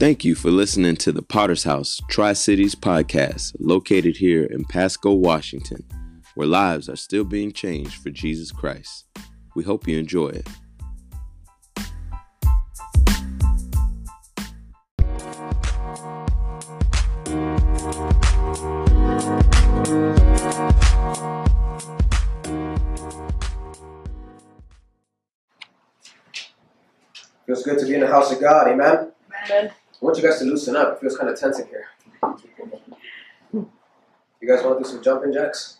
Thank you for listening to the Potter's House Tri Cities podcast, located here in Pasco, Washington, where lives are still being changed for Jesus Christ. We hope you enjoy it. It feels kind of tense in here. You guys want to do some jumping jacks?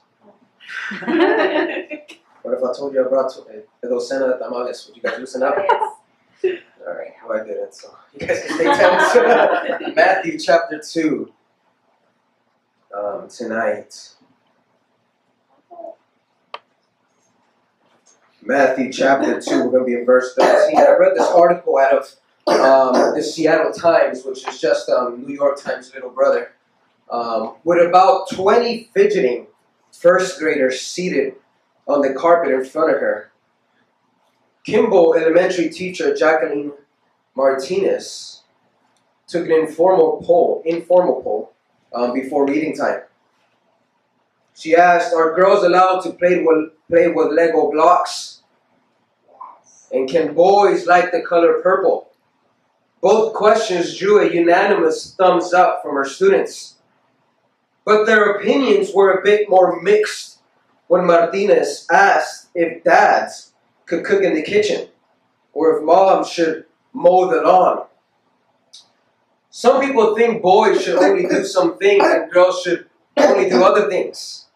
What if I told you I brought to, a little Santa tamales? Would you guys loosen up? All right, well, I didn't, so you guys can stay tense. Matthew chapter 2 um, tonight. Matthew chapter 2, we're going to be in verse 13. I read this article out of um, the Seattle Times, which is just um, New York Times' little brother, um, with about 20 fidgeting first graders seated on the carpet in front of her. Kimball elementary teacher Jacqueline Martinez took an informal poll, informal poll um, before reading time. She asked, "Are girls allowed to play with play with Lego blocks? And can boys like the color purple?" Both questions drew a unanimous thumbs up from her students. But their opinions were a bit more mixed when Martinez asked if dads could cook in the kitchen or if moms should mow the lawn. Some people think boys should only do some things and girls should only do other things.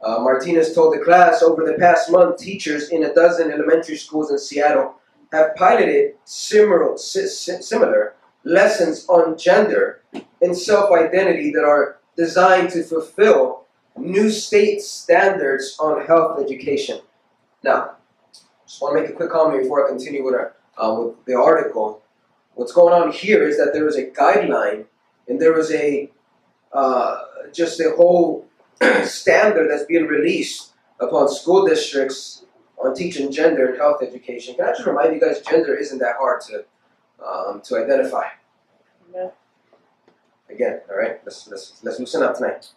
Uh, Martinez told the class over the past month, teachers in a dozen elementary schools in Seattle have piloted similar, similar lessons on gender and self identity that are designed to fulfill new state standards on health education. Now, just want to make a quick comment before I continue with, our, uh, with the article. What's going on here is that there is a guideline and there is a uh, just a whole standard that's being released upon school districts on teaching gender and health education. Can I just remind you guys, gender isn't that hard to um, to identify. No. Again, all right. Let's let's let's loosen up tonight.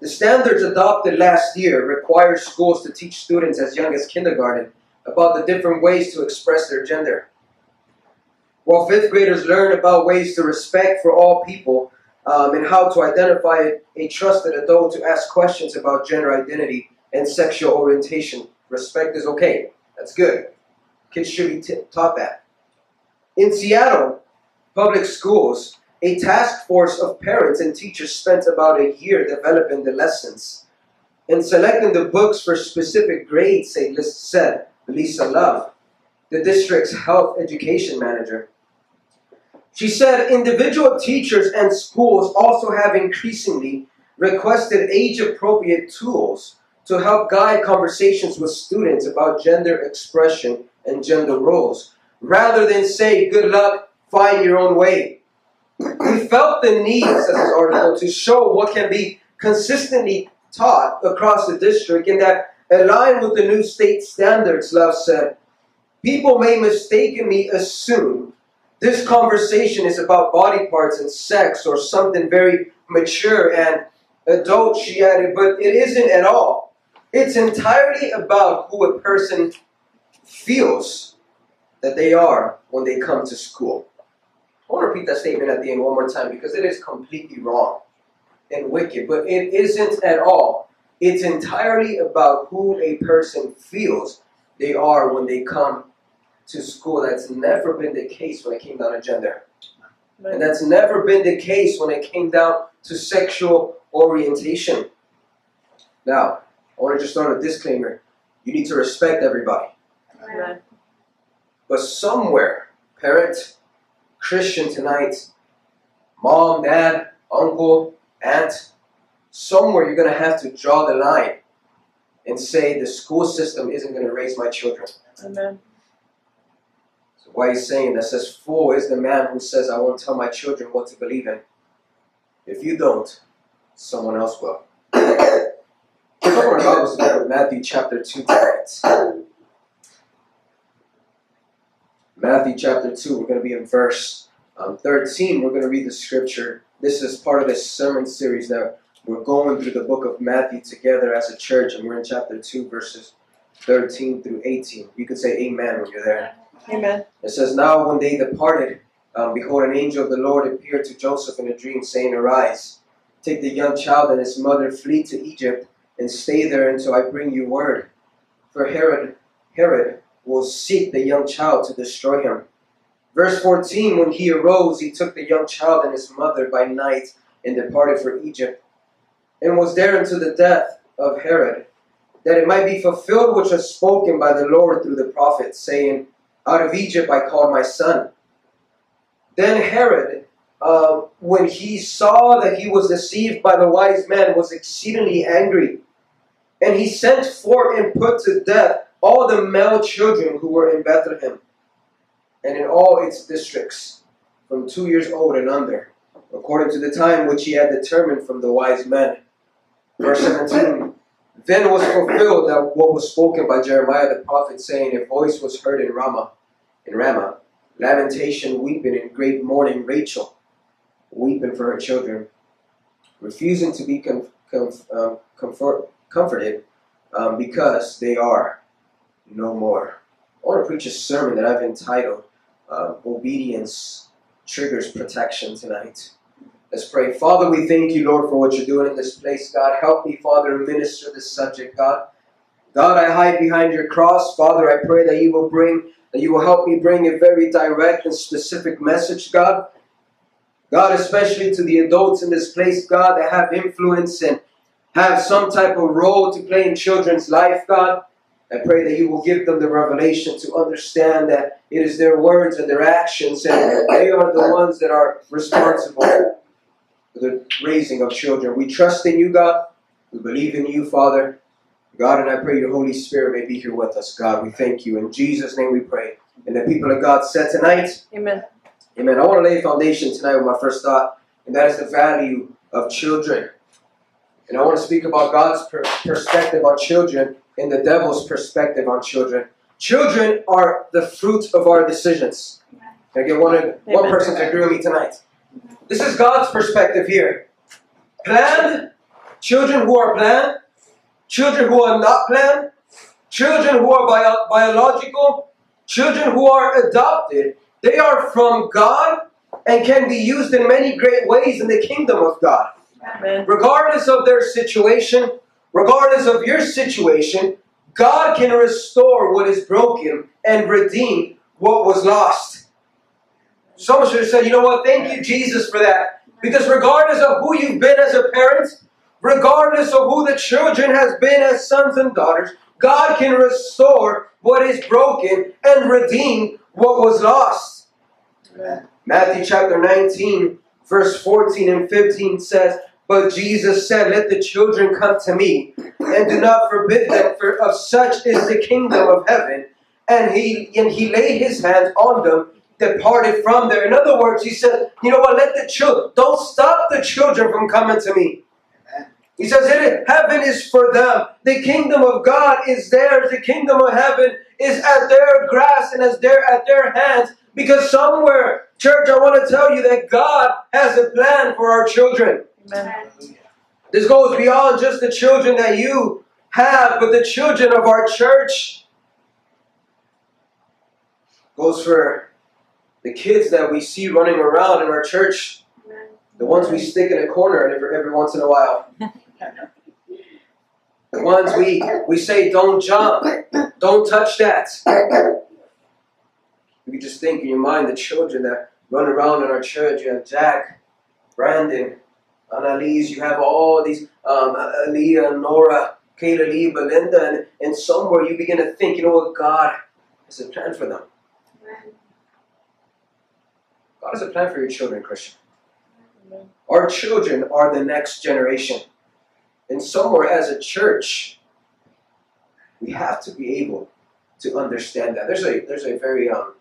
The standards adopted last year require schools to teach students as young as kindergarten about the different ways to express their gender. While fifth graders learn about ways to respect for all people um, and how to identify a trusted adult to ask questions about gender identity and sexual orientation. Respect is okay. That's good. Kids should be t- taught that. In Seattle, public schools, a task force of parents and teachers spent about a year developing the lessons and selecting the books for specific grades, say, said Lisa Love, the district's health education manager. She said individual teachers and schools also have increasingly requested age appropriate tools to help guide conversations with students about gender expression and gender roles, rather than say, good luck, find your own way. We felt the need, says this article, to show what can be consistently taught across the district and that align with the new state standards, Love said. People may mistakenly assume this conversation is about body parts and sex or something very mature and adult, she added, but it isn't at all. It's entirely about who a person feels that they are when they come to school. I want to repeat that statement at the end one more time because it is completely wrong and wicked, but it isn't at all. It's entirely about who a person feels they are when they come to school. That's never been the case when it came down to gender. And that's never been the case when it came down to sexual orientation. Now, I want to just throw a disclaimer. You need to respect everybody. Amen. But somewhere, parent, Christian tonight, mom, dad, uncle, aunt, somewhere you're going to have to draw the line and say the school system isn't going to raise my children. Amen. So why he's saying that says, Fool is the man who says, I won't tell my children what to believe in. If you don't, someone else will. Open our Bibles together with Matthew chapter 2 tonight. Matthew chapter 2, we're going to be in verse um, 13, we're going to read the scripture. This is part of this sermon series that we're going through the book of Matthew together as a church, and we're in chapter 2, verses 13 through 18. You can say amen when you're there. Amen. It says, Now when they departed, um, behold, an angel of the Lord appeared to Joseph in a dream, saying, Arise, take the young child and his mother, flee to Egypt, and stay there until I bring you word. For Herod, Herod will seek the young child to destroy him. Verse 14 When he arose, he took the young child and his mother by night and departed for Egypt, and was there until the death of Herod, that it might be fulfilled which was spoken by the Lord through the prophet, saying, Out of Egypt I called my son. Then Herod, uh, when he saw that he was deceived by the wise man, was exceedingly angry. And he sent for and put to death all the male children who were in Bethlehem and in all its districts, from two years old and under, according to the time which he had determined from the wise men. Verse 17 Then was fulfilled that what was spoken by Jeremiah the prophet, saying, A voice was heard in Ramah, in Ramah, lamentation, weeping, and great mourning, Rachel, weeping for her children, refusing to be com- com- um, comfort- comforted um, because they are no more. I want to preach a sermon that I've entitled uh, Obedience Triggers Protection tonight. Let's pray. Father, we thank you, Lord, for what you're doing in this place. God, help me, Father, minister this subject, God. God, I hide behind your cross. Father, I pray that you will bring, that you will help me bring a very direct and specific message, God. God, especially to the adults in this place, God, that have influence and have some type of role to play in children's life, God. I pray that you will give them the revelation to understand that it is their words and their actions, and they are the ones that are responsible for the raising of children. We trust in you, God. We believe in you, Father. God, and I pray your Holy Spirit may be here with us, God. We thank you. In Jesus' name we pray. And the people of God said tonight, Amen. Amen. I want to lay a foundation tonight with my first thought, and that is the value of children. And I want to speak about God's per- perspective on children and the devil's perspective on children. Children are the fruit of our decisions. Can I get one, one person to agree with me tonight? This is God's perspective here. Planned, children who are planned, children who are not planned, children who are bio- biological, children who are adopted, they are from God and can be used in many great ways in the kingdom of God. Amen. Regardless of their situation, regardless of your situation, God can restore what is broken and redeem what was lost. Someone should have said, you know what, thank you, Jesus, for that. Because regardless of who you've been as a parent, regardless of who the children has been as sons and daughters, God can restore what is broken and redeem what was lost. Amen. Matthew chapter 19, verse 14 and 15 says, But Jesus said, Let the children come to me, and do not forbid them, for of such is the kingdom of heaven. And he and he laid his hands on them, departed from there. In other words, he said, You know what? Let the children don't stop the children from coming to me. He says, Heaven is for them. The kingdom of God is theirs. The kingdom of heaven is at their grasp and is there at their hands. Because somewhere, church, I want to tell you that God has a plan for our children. Amen. This goes beyond just the children that you have, but the children of our church. Goes for the kids that we see running around in our church, the ones we stick in a corner every, every once in a while. The ones we, we say, don't jump, don't touch that. You just think in your mind the children that run around in our church. You have Jack, Brandon, Annalise, you have all these, um, Aaliyah, Nora, Kayla Lee, Belinda, and, and somewhere you begin to think, you know what, God has a plan for them. God has a plan for your children, Christian. Our children are the next generation. And somewhere as a church, we have to be able to understand that. There's a there's a very um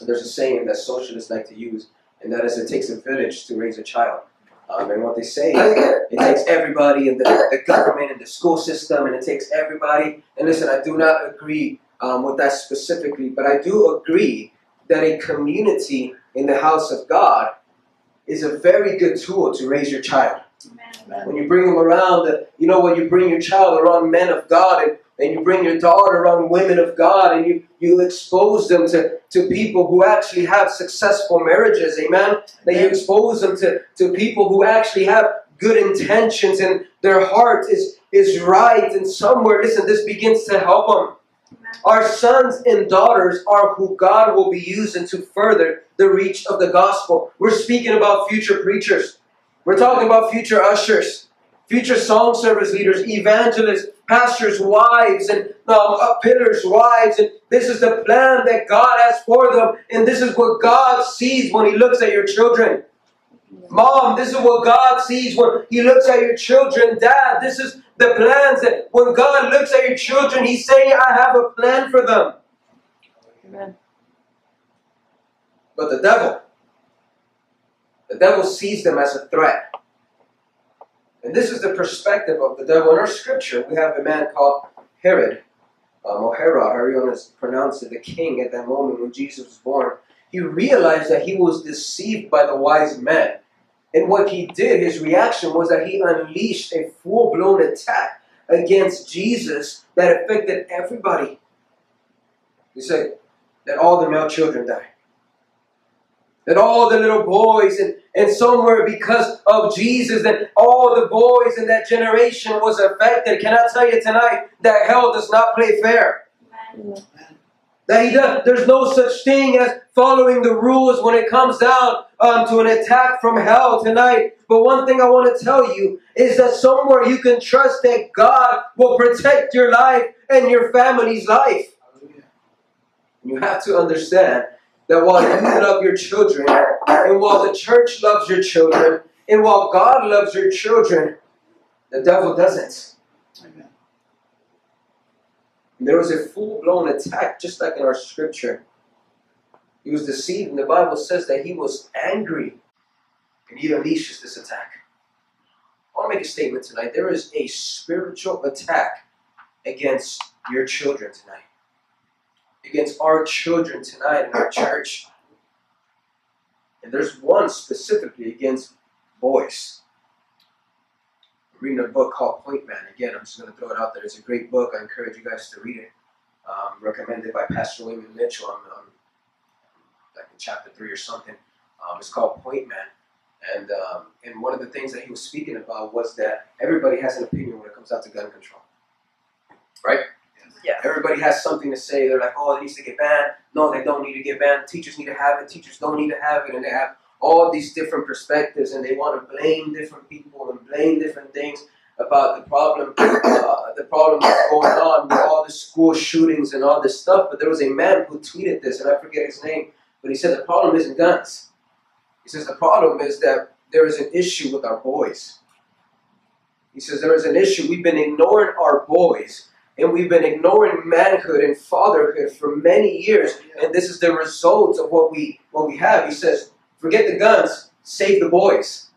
there's a saying that socialists like to use, and that is it takes a village to raise a child. Um, and what they say is it takes everybody in the, the government and the school system, and it takes everybody. And listen, I do not agree um, with that specifically, but I do agree that a community in the house of God is a very good tool to raise your child. Amen. When you bring them around, the, you know, when you bring your child around men of God and, and you bring your daughter around women of God and you, you expose them to, to people who actually have successful marriages, amen? That you expose them to, to people who actually have good intentions and their heart is, is right and somewhere, listen, this begins to help them. Our sons and daughters are who God will be using to further the reach of the gospel. We're speaking about future preachers. We're talking about future ushers, future song service leaders, evangelists, pastors' wives, and um, uh, pillars' wives. And this is the plan that God has for them. And this is what God sees when He looks at your children. Mom, this is what God sees when He looks at your children. Dad, this is the plans that when God looks at your children, He's saying, I have a plan for them. Amen. But the devil, the devil sees them as a threat. And this is the perspective of the devil. In our scripture, we have a man called Herod, um, or Herod, however you want to pronounce it, the king at that moment when Jesus was born. He realized that he was deceived by the wise men. And what he did, his reaction was that he unleashed a full blown attack against Jesus that affected everybody. He said, Let all the male children die. That all the little boys and, and somewhere because of Jesus, that all the boys in that generation was affected. Can I tell you tonight that hell does not play fair? Amen. That he does, there's no such thing as following the rules when it comes down um, to an attack from hell tonight. But one thing I want to tell you is that somewhere you can trust that God will protect your life and your family's life. You have to understand that while you love your children, and while the church loves your children, and while God loves your children, the devil doesn't. Amen. And there was a full blown attack, just like in our scripture. He was deceived, and the Bible says that he was angry, and he unleashes this attack. I want to make a statement tonight. There is a spiritual attack against your children tonight, against our children tonight in our church. And there's one specifically against boys. I'm reading a book called Point Man. Again, I'm just going to throw it out there. It's a great book. I encourage you guys to read it. Um, recommended by Pastor Wayman Mitchell. I'm, I'm like in chapter three or something. Um, it's called Point Man. And um, and one of the things that he was speaking about was that everybody has an opinion when it comes out to gun control. Right? Yeah. Everybody has something to say. They're like, oh, it needs to get banned. No, they don't need to get banned. Teachers need to have it. Teachers don't need to have it. And they have all these different perspectives and they want to blame different people and blame different things about the problem, uh, the problem that's going on with all the school shootings and all this stuff. But there was a man who tweeted this, and I forget his name, but he said the problem isn't guns. He says the problem is that there is an issue with our boys. He says there is an issue. We've been ignoring our boys and we've been ignoring manhood and fatherhood for many years, and this is the result of what we what we have. He says, forget the guns, save the boys.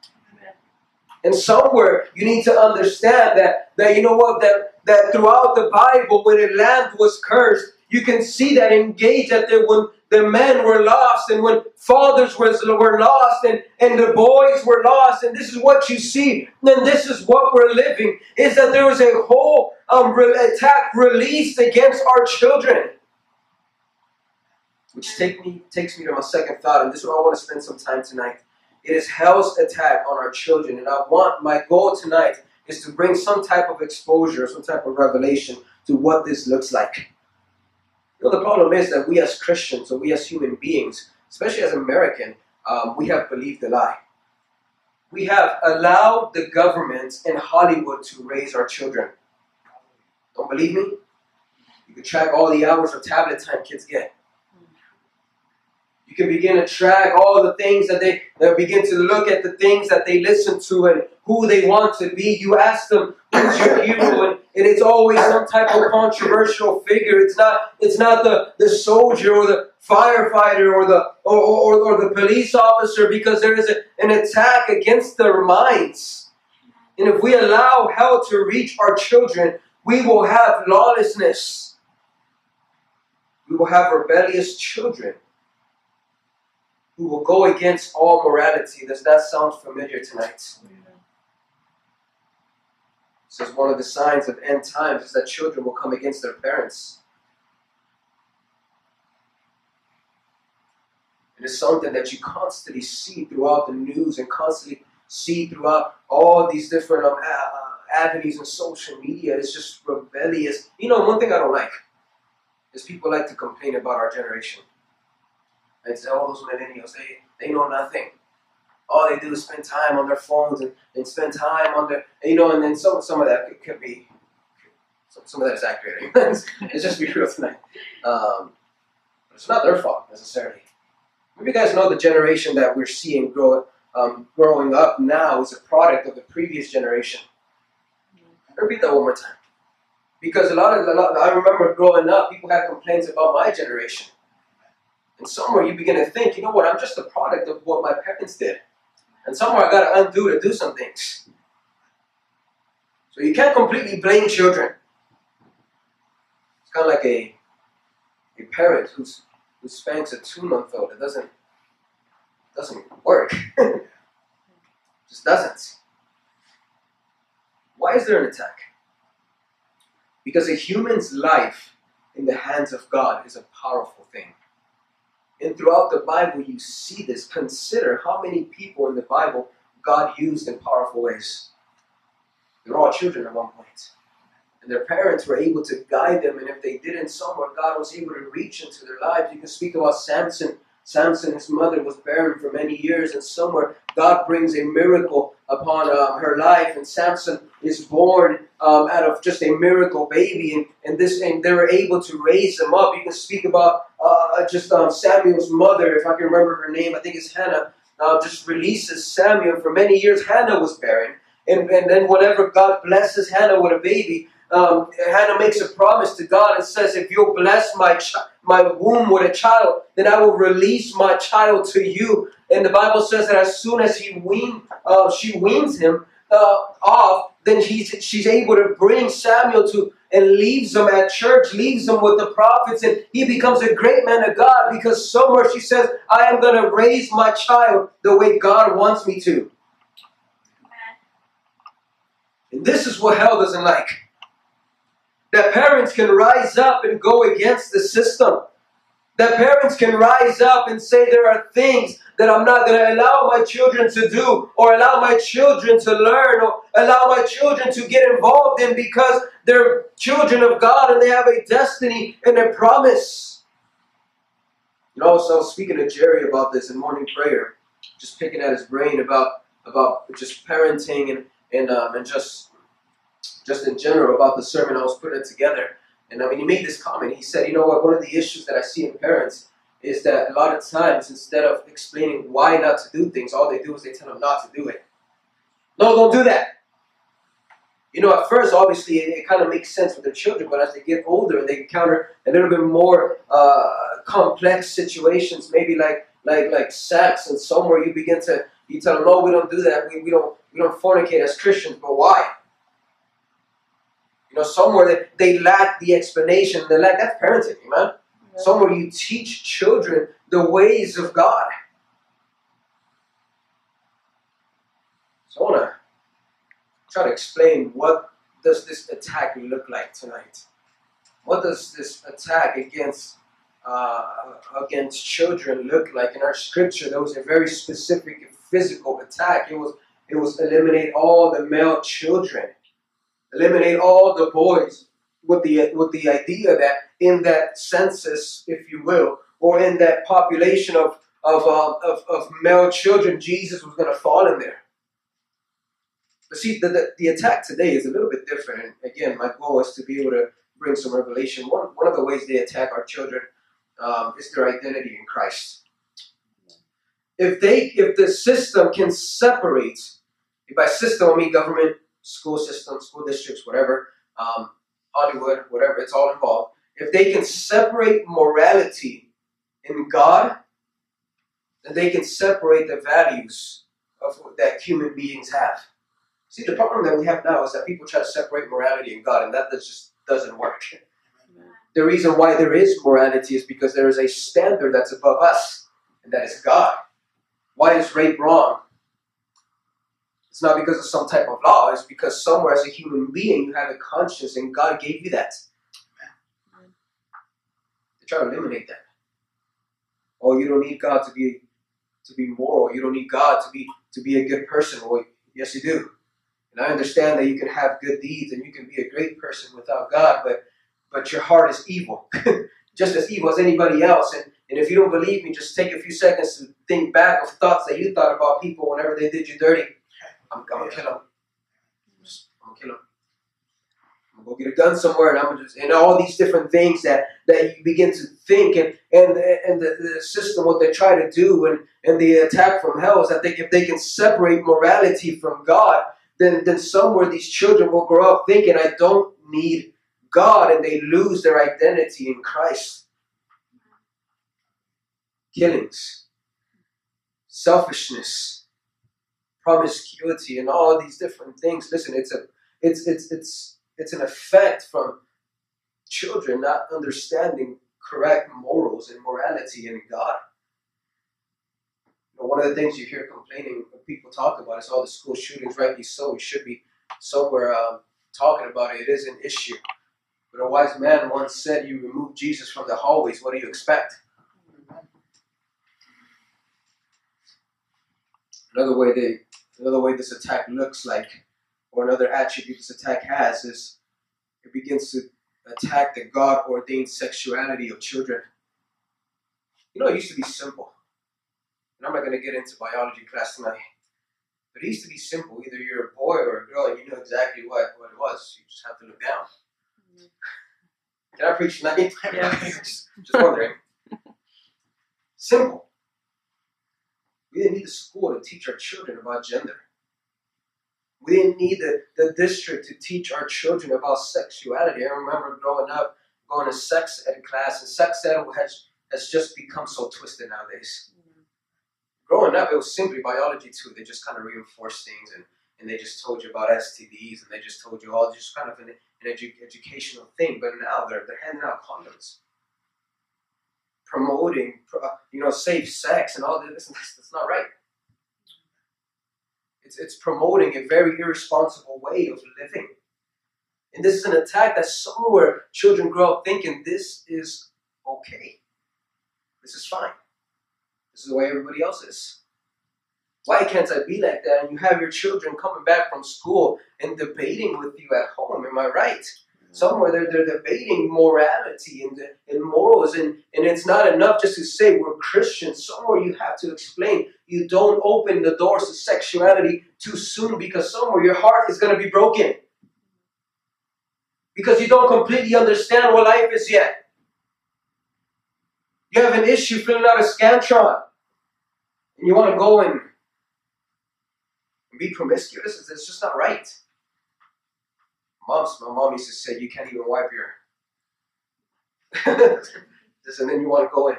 And somewhere you need to understand that that you know what that that throughout the Bible, when a land was cursed, you can see that engaged that there when the men were lost and when fathers was, were lost and, and the boys were lost and this is what you see and this is what we're living is that there was a whole um, re- attack released against our children. Which take me takes me to my second thought and this is where i want to spend some time tonight. It is hell's attack on our children and i want my goal tonight is to bring some type of exposure some type of revelation to what this looks like you know, the problem is that we as Christians or we as human beings, especially as American, um, we have believed the lie. We have allowed the government and Hollywood to raise our children. Don't believe me? You can track all the hours of tablet time kids get. You can begin to track all the things that they, they begin to look at the things that they listen to and who they want to be. You ask them who's your hero, and, and it's always some type of controversial figure. It's not it's not the, the soldier or the firefighter or the or, or, or the police officer because there is a, an attack against their minds. And if we allow hell to reach our children, we will have lawlessness. We will have rebellious children. Who will go against all morality. Does that sound familiar tonight? says one of the signs of end times is that children will come against their parents. It is something that you constantly see throughout the news and constantly see throughout all these different um, uh, avenues and social media. It's just rebellious. You know, one thing I don't like is people like to complain about our generation. Say, oh, those millennials, they, they know nothing. All they do is spend time on their phones and, and spend time on their, you know, and then some, some of that could, could be, some, some of that is accurate. it's just be real tonight. Um, it's not their fault necessarily. Maybe you guys know the generation that we're seeing grow, um, growing up now is a product of the previous generation. Repeat that one more time. Because a lot of, a lot, I remember growing up, people had complaints about my generation. And somewhere you begin to think, you know what, I'm just a product of what my parents did. And somewhere I got to undo to do some things. So you can't completely blame children. It's kind of like a, a parent who's who spanks a two-month-old. It doesn't doesn't work. Just doesn't. Why is there an attack? Because a human's life in the hands of God is a powerful thing. And throughout the Bible, you see this. Consider how many people in the Bible God used in powerful ways. They're all children at one point and their parents were able to guide them. And if they didn't, somewhere God was able to reach into their lives. You can speak about Samson. Samson, his mother was barren for many years, and somewhere God brings a miracle upon um, her life, and Samson is born um, out of just a miracle baby, and, and this and they were able to raise him up. You can speak about uh, just um, Samuel's mother, if I can remember her name, I think it's Hannah. Uh, just releases Samuel. For many years, Hannah was barren, and, and then whenever God blesses Hannah with a baby, um, Hannah makes a promise to God and says, If you'll bless my, ch- my womb with a child, then I will release my child to you. And the Bible says that as soon as he wean, uh, she weans him uh, off, then he's, she's able to bring Samuel to and leaves him at church, leaves him with the prophets, and he becomes a great man of God because somewhere she says, I am going to raise my child the way God wants me to. And this is what hell doesn't like that parents can rise up and go against the system. That parents can rise up and say there are things that I'm not going to allow my children to do or allow my children to learn or allow my children to get involved in because they're children of God and they have a destiny and a promise. You know, so I was speaking to Jerry about this in morning prayer, just picking at his brain about about just parenting and and um, and just just in general about the sermon I was putting together. And I mean, he made this comment. He said, you know what, one of the issues that I see in parents is that a lot of times, instead of explaining why not to do things, all they do is they tell them not to do it. No, don't do that. You know, at first, obviously, it, it kind of makes sense with their children, but as they get older and they encounter a little bit more uh, complex situations, maybe like like like sex, and somewhere you begin to you tell them, no, we don't do that. We, we don't we don't fornicate as Christians, but why? Know, somewhere that they lack the explanation. They lack that's parenting, man. Yeah. Somewhere you teach children the ways of God. So I want to try to explain what does this attack look like tonight. What does this attack against uh, against children look like in our scripture? There was a very specific physical attack. It was it was eliminate all the male children eliminate all the boys with the with the idea that in that census, if you will, or in that population of of uh, of, of male children, Jesus was going to fall in there. But see, the, the, the attack today is a little bit different. Again, my goal is to be able to bring some revelation. One, one of the ways they attack our children um, is their identity in Christ. If they, if the system can separate, if by system I mean government, school systems, school districts, whatever, um, Hollywood, whatever, it's all involved. If they can separate morality in God, then they can separate the values of that human beings have. See, the problem that we have now is that people try to separate morality and God, and that just doesn't work. The reason why there is morality is because there is a standard that's above us, and that is God. Why is rape wrong? It's not because of some type of law. It's because somewhere as a human being you have a conscience and God gave you that. They try to eliminate that. Oh, you don't need God to be to be moral. You don't need God to be to be a good person. Well, yes, you do. And I understand that you can have good deeds and you can be a great person without God, but but your heart is evil, just as evil as anybody else. And and if you don't believe me, just take a few seconds to think back of thoughts that you thought about people whenever they did you dirty. I'm, gonna kill him. I'm gonna kill them. I'm gonna go get a gun somewhere, and I'm gonna just and all these different things that that you begin to think and and and the, the system what they try to do and and the attack from hell is that they if they can separate morality from God, then then somewhere these children will grow up thinking I don't need God, and they lose their identity in Christ. Killings, selfishness, promiscuity, and all these different things. Listen, it's a it's it's it's it's an effect from children not understanding correct morals and morality in God. One of the things you hear complaining when people talk about is all the school shootings, rightly so. We should be somewhere um, talking about it. It is an issue. But a wise man once said, You remove Jesus from the hallways, what do you expect? Another way they another way this attack looks like, or another attribute this attack has is it begins to attack the God ordained sexuality of children. You know, it used to be simple. And I'm not going to get into biology class tonight. But it used to be simple. Either you're a boy or a girl, and you know exactly what, what it was. You just have to look down. Mm-hmm. Can I preach tonight? Yeah. just, just wondering. Simple. We didn't need the school to teach our children about gender. We didn't need the, the district to teach our children about sexuality. I remember growing up, going to sex ed class, and sex ed has, has just become so twisted nowadays. Mm-hmm. Growing up, it was simply biology too. They just kind of reinforced things and, and they just told you about STDs and they just told you all just kind of an, an edu- educational thing. But now they're, they're handing out condoms, promoting, uh, you know, safe sex and all this. That's, that's not right. It's, it's promoting a very irresponsible way of living. And this is an attack that somewhere children grow up thinking this is okay. This is fine. This is the way everybody else is. Why can't I be like that? And you have your children coming back from school and debating with you at home. Am I right? Somewhere they're, they're debating morality and, and morals, and, and it's not enough just to say we're Christians. Somewhere you have to explain you don't open the doors to sexuality too soon because somewhere your heart is going to be broken. Because you don't completely understand what life is yet. You have an issue filling out a Scantron, and you want to go and be promiscuous. It's just not right. Moms, my mom used to say, you can't even wipe your. and then you want to go in.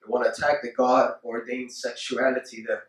They want to attack the God ordained sexuality, the,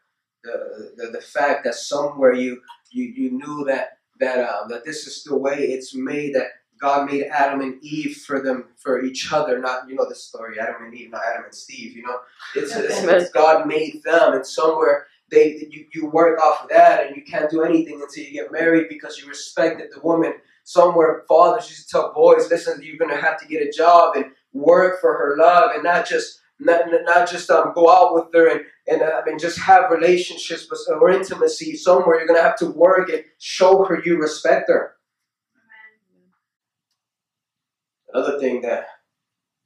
the, the, the fact that somewhere you, you, you knew that that um, that this is the way it's made that God made Adam and Eve for them for each other not you know the story Adam and Eve not Adam and Steve you know it's, it's, it's God made them and somewhere they you, you work off of that and you can't do anything until you get married because you respected the woman somewhere fathers used to tell boys listen you're gonna have to get a job and work for her love and not just not, not just um, go out with her and, and uh, I mean just have relationships but, or intimacy somewhere. You're gonna have to work and show her you respect her. Another thing that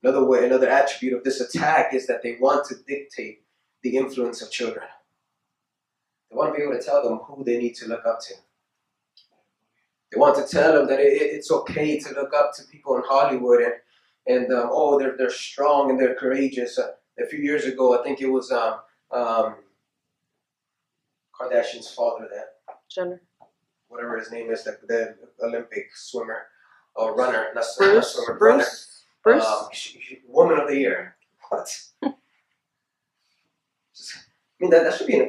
another way another attribute of this attack is that they want to dictate the influence of children they want to be able to tell them who they need to look up to they want to tell them that it, it's okay to look up to people in hollywood and and um, oh they're, they're strong and they're courageous uh, a few years ago i think it was um, um, kardashian's father that Jenner. whatever his name is the, the olympic swimmer or runner not, not Bruce. swimmer runner Bruce. Bruce. um, sh- sh- woman of the year. What? Mean, that, that should be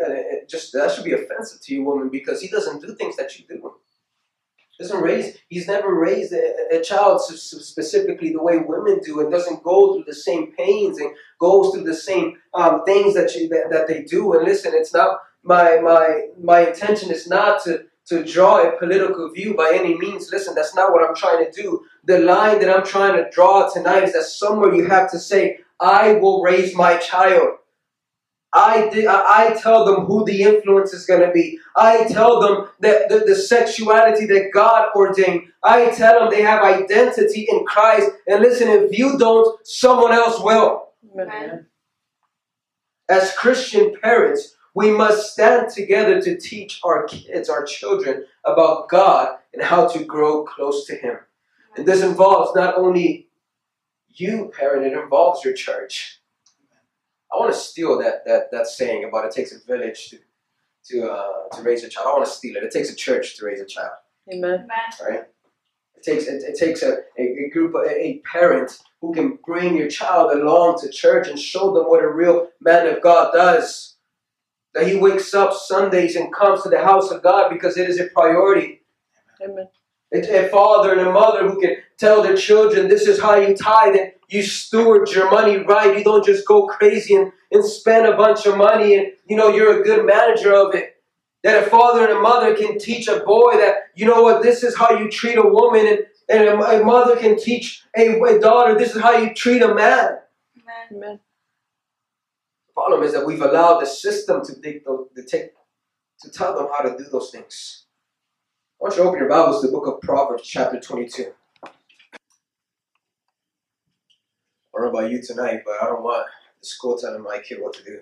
just that should be offensive to you, woman, because he doesn't do things that you do. Doesn't raise. He's never raised a, a child specifically the way women do, and doesn't go through the same pains and goes through the same um, things that, you, that that they do. And listen, it's not my my my intention is not to to draw a political view by any means. Listen, that's not what I'm trying to do. The line that I'm trying to draw tonight is that somewhere you have to say, I will raise my child. I, I tell them who the influence is going to be. I tell them that the, the sexuality that God ordained. I tell them they have identity in Christ. And listen, if you don't, someone else will. Amen. As Christian parents, we must stand together to teach our kids, our children, about God and how to grow close to Him. And this involves not only you, parent, it involves your church. I want to steal that that that saying about it takes a village to to uh, to raise a child. I want to steal it. It takes a church to raise a child. Amen. Right. It takes it, it takes a, a, group a, a parent who can bring your child along to church and show them what a real man of God does. That he wakes up Sundays and comes to the house of God because it is a priority. Amen. A, a father and a mother who can tell their children, this is how you tithe and you steward your money right. You don't just go crazy and, and spend a bunch of money and, you know, you're a good manager of it. That a father and a mother can teach a boy that, you know what, this is how you treat a woman and, and a, a mother can teach a, a, daughter, this is how you treat a man. Amen. The problem is that we've allowed the system to, take, to, take, to tell them how to do those things. I want you open your Bibles to the book of Proverbs, chapter 22. I don't know about you tonight, but I don't want the school telling my kid what to do.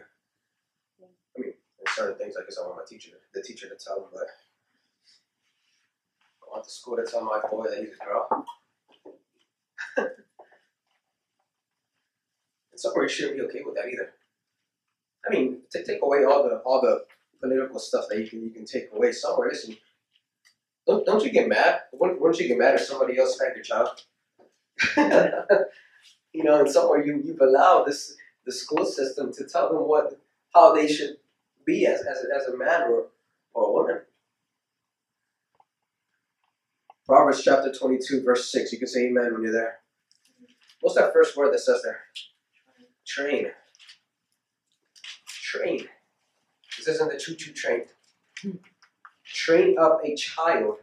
I mean, there's certain things I guess I want my teacher, the teacher to tell him, but I want the school to tell my boy that he's a girl. and somewhere you shouldn't be okay with that either. I mean, to take away all the all the political stuff that you can you can take away somewhere. Listen, don't, don't you get mad? Wouldn't, wouldn't you get mad if somebody else spanked your child? you know, and somewhere you, you've allowed this the school system to tell them what how they should be as, as, a, as a man or, or a woman. Proverbs chapter 22, verse 6. You can say amen when you're there. What's that first word that says there? Train. Train. This isn't the choo choo train. Hmm. Train up a child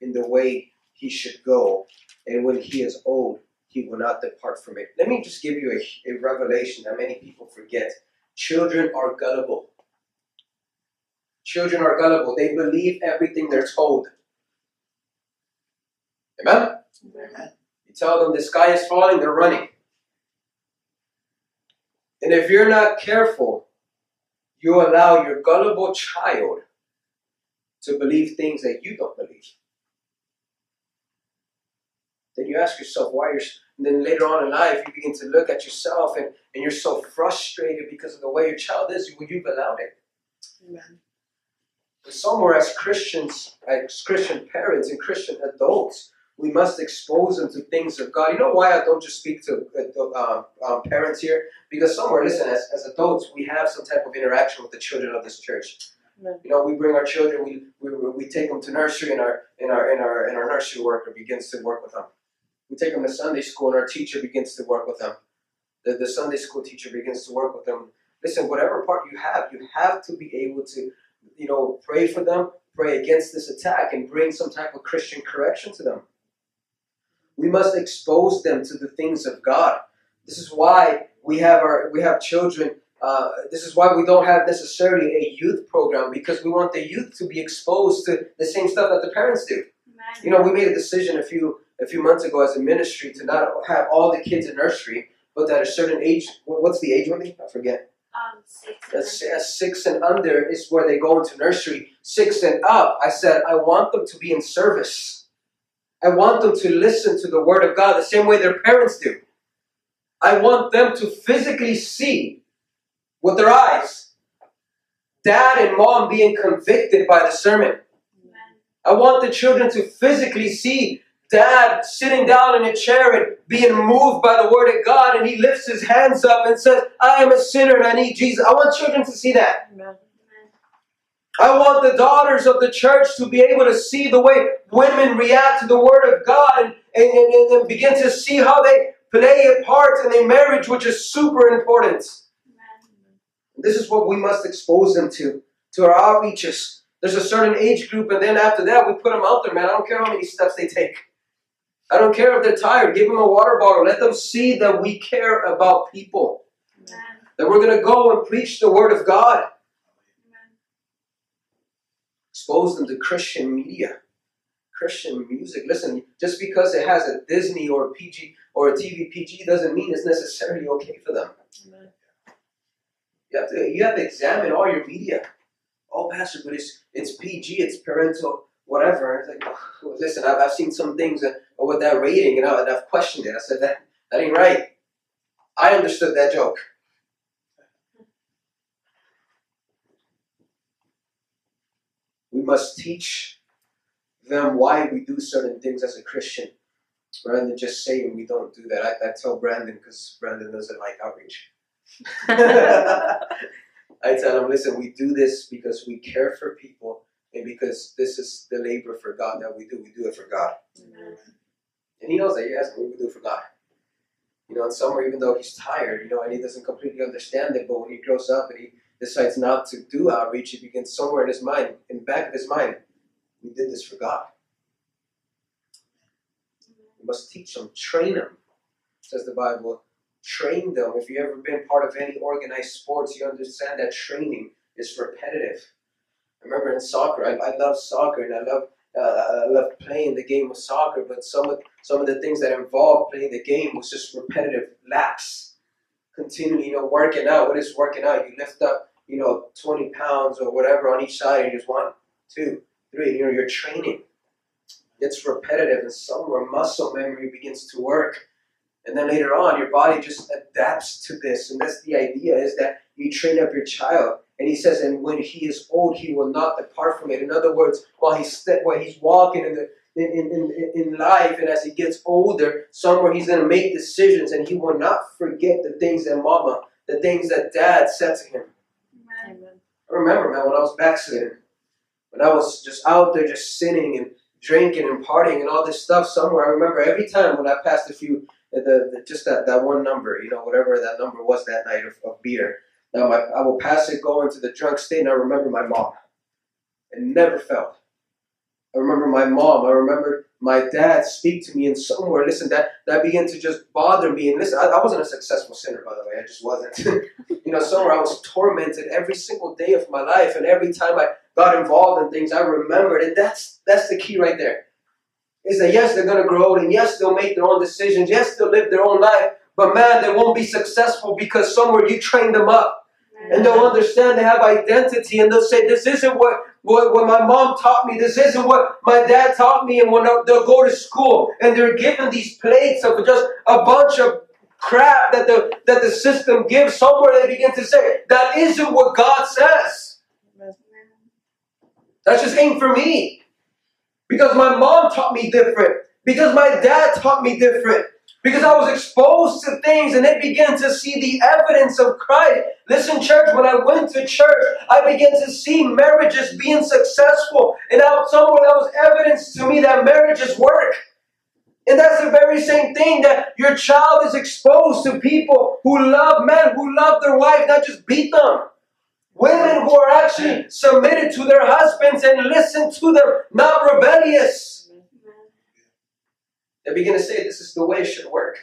in the way he should go, and when he is old, he will not depart from it. Let me just give you a, a revelation that many people forget. Children are gullible. Children are gullible. They believe everything they're told. Amen? Amen? You tell them the sky is falling, they're running. And if you're not careful, you allow your gullible child to believe things that you don't believe. Then you ask yourself why you're, and then later on in life, you begin to look at yourself and, and you're so frustrated because of the way your child is when you've allowed it. Amen. And somewhere as Christians, as Christian parents and Christian adults, we must expose them to things of God. You know why I don't just speak to uh, um, parents here? Because somewhere, listen, as, as adults, we have some type of interaction with the children of this church. You know, we bring our children, we, we, we take them to nursery, and our and our and our and our nursery worker begins to work with them. We take them to Sunday school, and our teacher begins to work with them. The, the Sunday school teacher begins to work with them. Listen, whatever part you have, you have to be able to, you know, pray for them, pray against this attack, and bring some type of Christian correction to them. We must expose them to the things of God. This is why we have our we have children uh, this is why we don't have necessarily a youth program because we want the youth to be exposed to the same stuff that the parents do. You know, we made a decision a few a few months ago as a ministry to not have all the kids in nursery, but at a certain age. What's the age limit? I forget. Um, six, and six and under is where they go into nursery. Six and up, I said, I want them to be in service. I want them to listen to the word of God the same way their parents do. I want them to physically see with their eyes. Dad and mom being convicted by the sermon. I want the children to physically see dad sitting down in a chair and being moved by the word of God, and he lifts his hands up and says, I am a sinner and I need Jesus. I want children to see that. Amen. I want the daughters of the church to be able to see the way women react to the word of God and, and, and, and begin to see how they play a part in a marriage, which is super important. This is what we must expose them to, to our outreaches. There's a certain age group, and then after that, we put them out there, man. I don't care how many steps they take. I don't care if they're tired. Give them a water bottle. Let them see that we care about people. That we're going to go and preach the word of God. Expose them to Christian media, Christian music. Listen, just because it has a Disney or a PG or a TV PG doesn't mean it's necessarily okay for them. You have to you have to examine all your media. Oh, pastor, but it's it's PG, it's parental, whatever. It's like, oh, listen, I've, I've seen some things that, with that rating, and, I, and I've questioned it. I said that that ain't right. I understood that joke. We must teach them why we do certain things as a Christian, rather than just saying we don't do that. I, I tell Brandon because Brandon doesn't like outreach. I tell him, listen, we do this because we care for people and because this is the labor for God that we do. We do it for God. Amen. And he knows that, yes, we do it for God. You know, and somewhere, even though he's tired, you know, and he doesn't completely understand it, but when he grows up and he decides not to do outreach, he begins somewhere in his mind, in the back of his mind, we did this for God. We must teach them, train them, says the Bible. Train them. If you've ever been part of any organized sports, you understand that training is repetitive. I remember in soccer, I, I love soccer and I love uh, I love playing the game of soccer, but some of some of the things that involved playing the game was just repetitive laps, continually, you know, working out. What is working out? You lift up, you know, 20 pounds or whatever on each side, and just one, two, three. You know, you're training. It's repetitive, and somewhere muscle memory begins to work. And then later on, your body just adapts to this. And that's the idea is that you train up your child. And he says, and when he is old, he will not depart from it. In other words, while he's, while he's walking in, the, in, in, in life and as he gets older, somewhere he's going to make decisions and he will not forget the things that mama, the things that dad said to him. Amen. I remember, man, when I was backsliding, when I was just out there just sinning and drinking and partying and all this stuff somewhere, I remember every time when I passed a few the, the, just that, that one number, you know, whatever that number was that night of, of beer. Now I will pass it, go into the drunk state, and I remember my mom. It never felt. I remember my mom. I remember my dad speak to me, and somewhere, listen, that that began to just bother me. And listen, I, I wasn't a successful sinner, by the way. I just wasn't. you know, somewhere I was tormented every single day of my life, and every time I got involved in things, I remembered. And that's that's the key right there is that yes, they're going to grow and yes, they'll make their own decisions. Yes, they'll live their own life. But man, they won't be successful because somewhere you train them up. And they'll understand they have identity and they'll say, This isn't what, what, what my mom taught me. This isn't what my dad taught me. And when they'll go to school and they're given these plates of just a bunch of crap that the, that the system gives, somewhere they begin to say, That isn't what God says. That just ain't for me. Because my mom taught me different. Because my dad taught me different. Because I was exposed to things and they began to see the evidence of Christ. Listen, church, when I went to church, I began to see marriages being successful. And out somewhere that was evidence to me that marriages work. And that's the very same thing that your child is exposed to people who love men, who love their wife, not just beat them. Women who are actually submitted to their husbands and listen to them, not rebellious. They begin to say, This is the way it should work.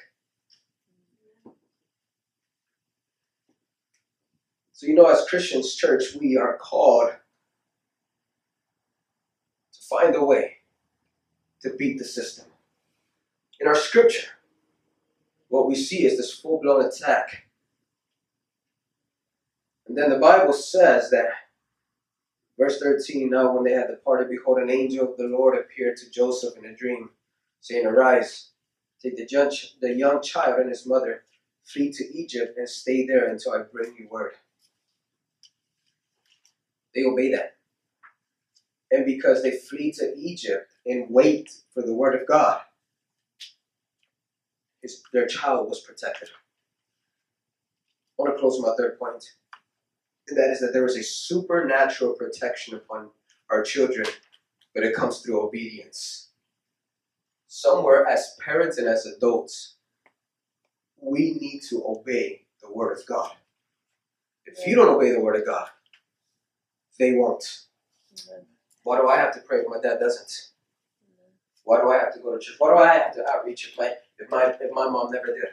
So, you know, as Christians, church, we are called to find a way to beat the system. In our scripture, what we see is this full blown attack and then the Bible says that, verse 13, now when they had departed, behold, an angel of the Lord appeared to Joseph in a dream, saying, Arise, take the judge, the young child and his mother, flee to Egypt, and stay there until I bring you word. They obey that. And because they flee to Egypt and wait for the word of God, his, their child was protected. I want to close my third point. That is that there is a supernatural protection upon our children, but it comes through obedience. Somewhere, as parents and as adults, we need to obey the Word of God. If you don't obey the Word of God, they won't. Amen. Why do I have to pray if my dad doesn't? Why do I have to go to church? Why do I have to outreach if my if my if my mom never did?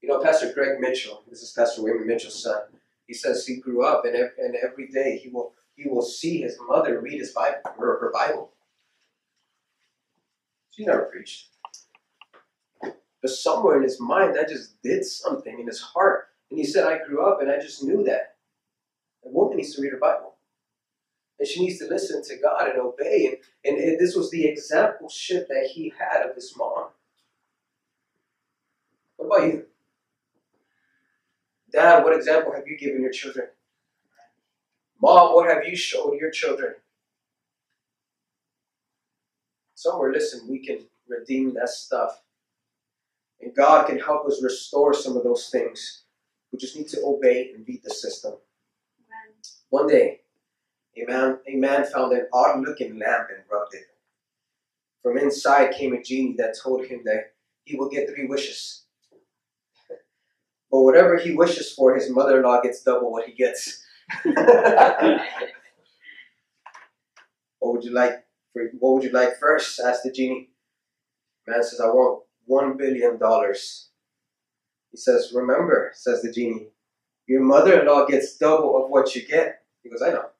You know, Pastor Greg Mitchell. This is Pastor Wayman Mitchell's son. He says he grew up and and every day he will he will see his mother read his Bible or her Bible. She never preached, but somewhere in his mind that just did something in his heart. And he said, "I grew up and I just knew that a woman needs to read her Bible." and she needs to listen to God and obey. And, and, this was the exampleship that he had of his mom. What about you? Dad, what example have you given your children? Mom, what have you showed your children? Somewhere, listen, we can redeem that stuff. And God can help us restore some of those things. We just need to obey and beat the system. One day, a man, a man found an odd looking lamp and rubbed it. From inside came a genie that told him that he will get three wishes. But whatever he wishes for, his mother in law gets double what he gets. what would you like? For, what would you like first? asked the genie. Man says, I want one billion dollars. He says, Remember, says the genie, your mother in law gets double of what you get. He goes, I know.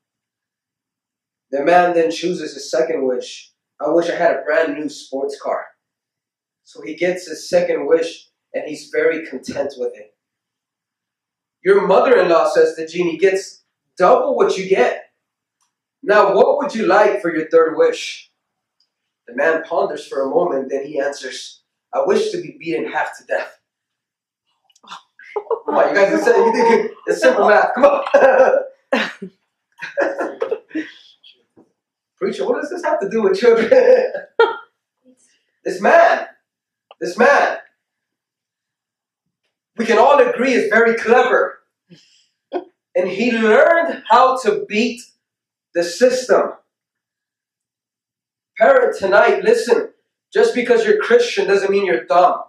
The man then chooses his second wish. I wish I had a brand new sports car. So he gets his second wish and he's very content with it. Your mother in law, says the genie, gets double what you get. Now, what would you like for your third wish? The man ponders for a moment, then he answers, I wish to be beaten half to death. Come on, you guys, it's, you think it's simple math. Come on. Preacher, what does this have to do with children? this man, this man, we can all agree is very clever. And he learned how to beat the system. Parent, tonight, listen. Just because you're Christian doesn't mean you're dumb.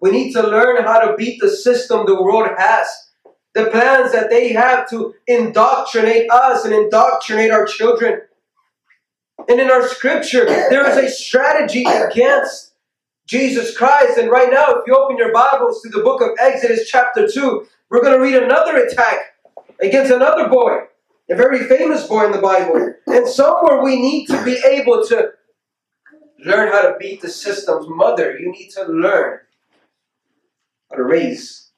We need to learn how to beat the system the world has. The plans that they have to indoctrinate us and indoctrinate our children. And in our scripture, there is a strategy against Jesus Christ. And right now, if you open your Bibles to the book of Exodus, chapter 2, we're going to read another attack against another boy, a very famous boy in the Bible. And somewhere we need to be able to learn how to beat the system's mother. You need to learn how to raise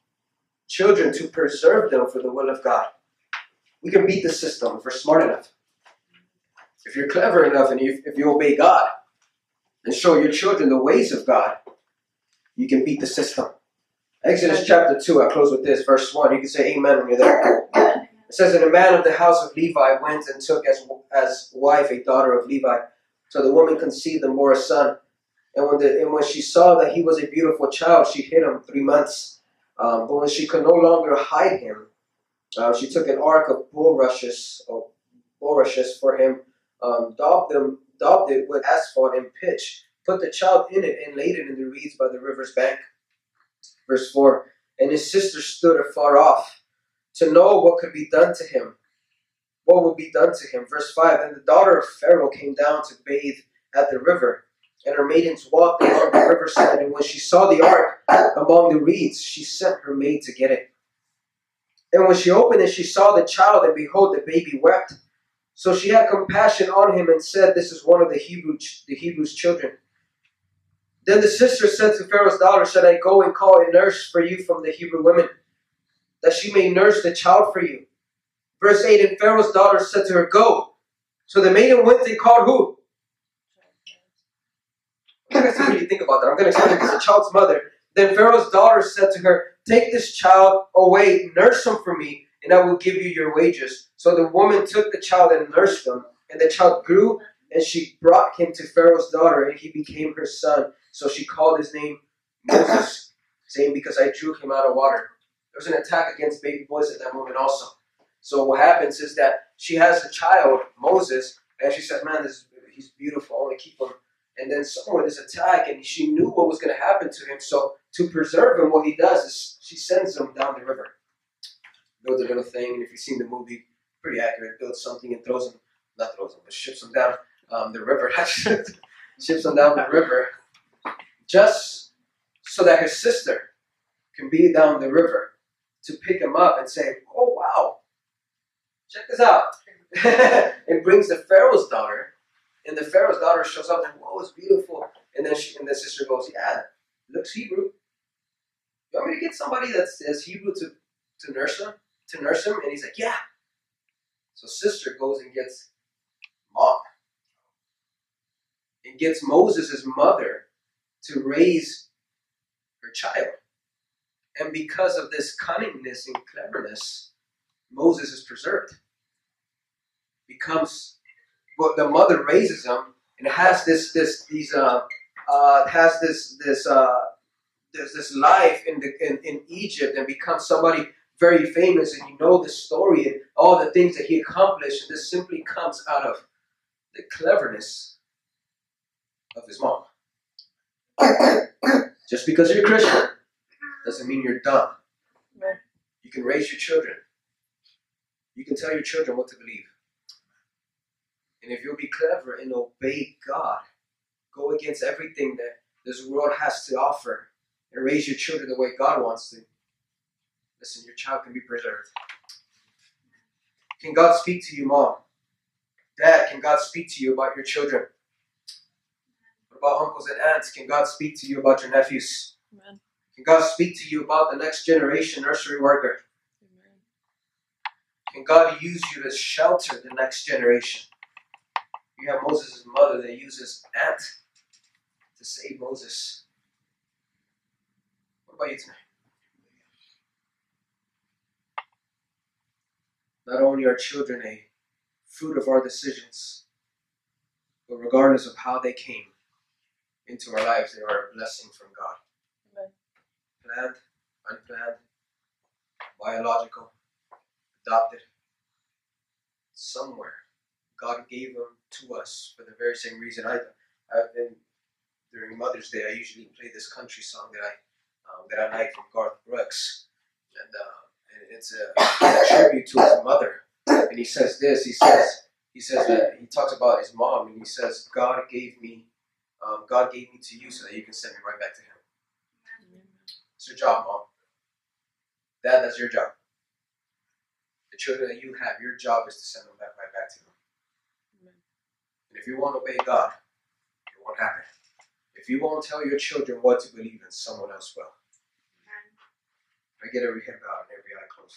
children to preserve them for the will of God. We can beat the system if we're smart enough. If you're clever enough and you, if you obey God and show your children the ways of God, you can beat the system. Exodus chapter 2, I close with this, verse 1. You can say amen when you're there. It says, And a man of the house of Levi went and took as, as wife a daughter of Levi. So the woman conceived and bore a son. And when, the, and when she saw that he was a beautiful child, she hid him three months. Um, but when she could no longer hide him, uh, she took an ark of bulrushes, or bulrushes for him, um, daubed, them, daubed it with asphalt and pitch, put the child in it, and laid it in the reeds by the river's bank. Verse 4 And his sister stood afar off to know what could be done to him. What would be done to him? Verse 5 And the daughter of Pharaoh came down to bathe at the river, and her maidens walked along the riverside. And when she saw the ark among the reeds, she sent her maid to get it. And when she opened it, she saw the child, and behold, the baby wept. So she had compassion on him and said, This is one of the Hebrew the Hebrews' children. Then the sister said to Pharaoh's daughter, Should I go and call a nurse for you from the Hebrew women, that she may nurse the child for you? Verse 8 And Pharaoh's daughter said to her, Go. So the maiden went and called who? You guys really think about that. I'm going to explain this. The child's mother. Then Pharaoh's daughter said to her, Take this child away, nurse him for me, and I will give you your wages. So the woman took the child and nursed him, and the child grew, and she brought him to Pharaoh's daughter, and he became her son. So she called his name Moses, saying, Because I drew him out of water. there was an attack against baby boys at that moment also. So what happens is that she has a child, Moses, and she says, "Man, this he's beautiful. I want to keep him." And then somewhere there's attack, and she knew what was going to happen to him. So to preserve him, what he does is she sends him down the river, builds a little thing. And if you've seen the movie, pretty accurate. Builds something and throws him, not throws him, but ships him down um, the river. ships him down the river, just so that his sister can be down the river to pick him up and say, "Oh wow, check this out." and brings the Pharaoh's daughter, and the Pharaoh's daughter shows up and whoa, it's beautiful. And then she, and the sister goes, "Yeah, looks Hebrew. You want me to get somebody that says Hebrew to to nurse him, to nurse him?" And he's like, "Yeah." So sister goes and gets mom and gets Moses' mother to raise her child. And because of this cunningness and cleverness, Moses is preserved. Becomes but the mother raises him and has this this these uh, uh has this this uh this this life in the in, in Egypt and becomes somebody very famous and you know the story and all the things that he accomplished and this simply comes out of the cleverness of his mom. Just because you're a Christian doesn't mean you're dumb. You can raise your children. You can tell your children what to believe. And if you'll be clever and obey God, go against everything that this world has to offer, and raise your children the way God wants to, listen, your child can be preserved. Can God speak to you, mom? Dad, can God speak to you about your children? About uncles and aunts? Can God speak to you about your nephews? Amen. Can God speak to you about the next generation nursery worker? Amen. Can God use you to shelter the next generation? You have Moses' mother that uses aunt to save Moses. What about you tonight? Not only are children a fruit of our decisions, but regardless of how they came into our lives, they are a blessing from God. Amen. Planned, unplanned, biological, adopted. Somewhere, God gave them to us for the very same reason. I, I've been during Mother's Day. I usually play this country song that I um, that I like from Garth Brooks, and, uh, and it's a, a tribute to his mother. And he says this. He says he says that he talks about his mom, and he says God gave me, um, God gave me to you so that you can send me right back to Him. It's your job, mom. Dad, that's your job. The children that you have, your job is to send them back right back to Him. And if you won't obey God, it won't happen. If you won't tell your children what to believe in, someone else will. I get every head bowed and every eye closed.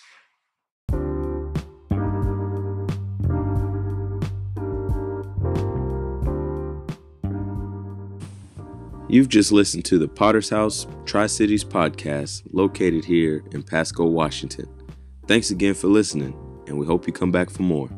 You've just listened to the Potter's House Tri Cities podcast located here in Pasco, Washington. Thanks again for listening, and we hope you come back for more.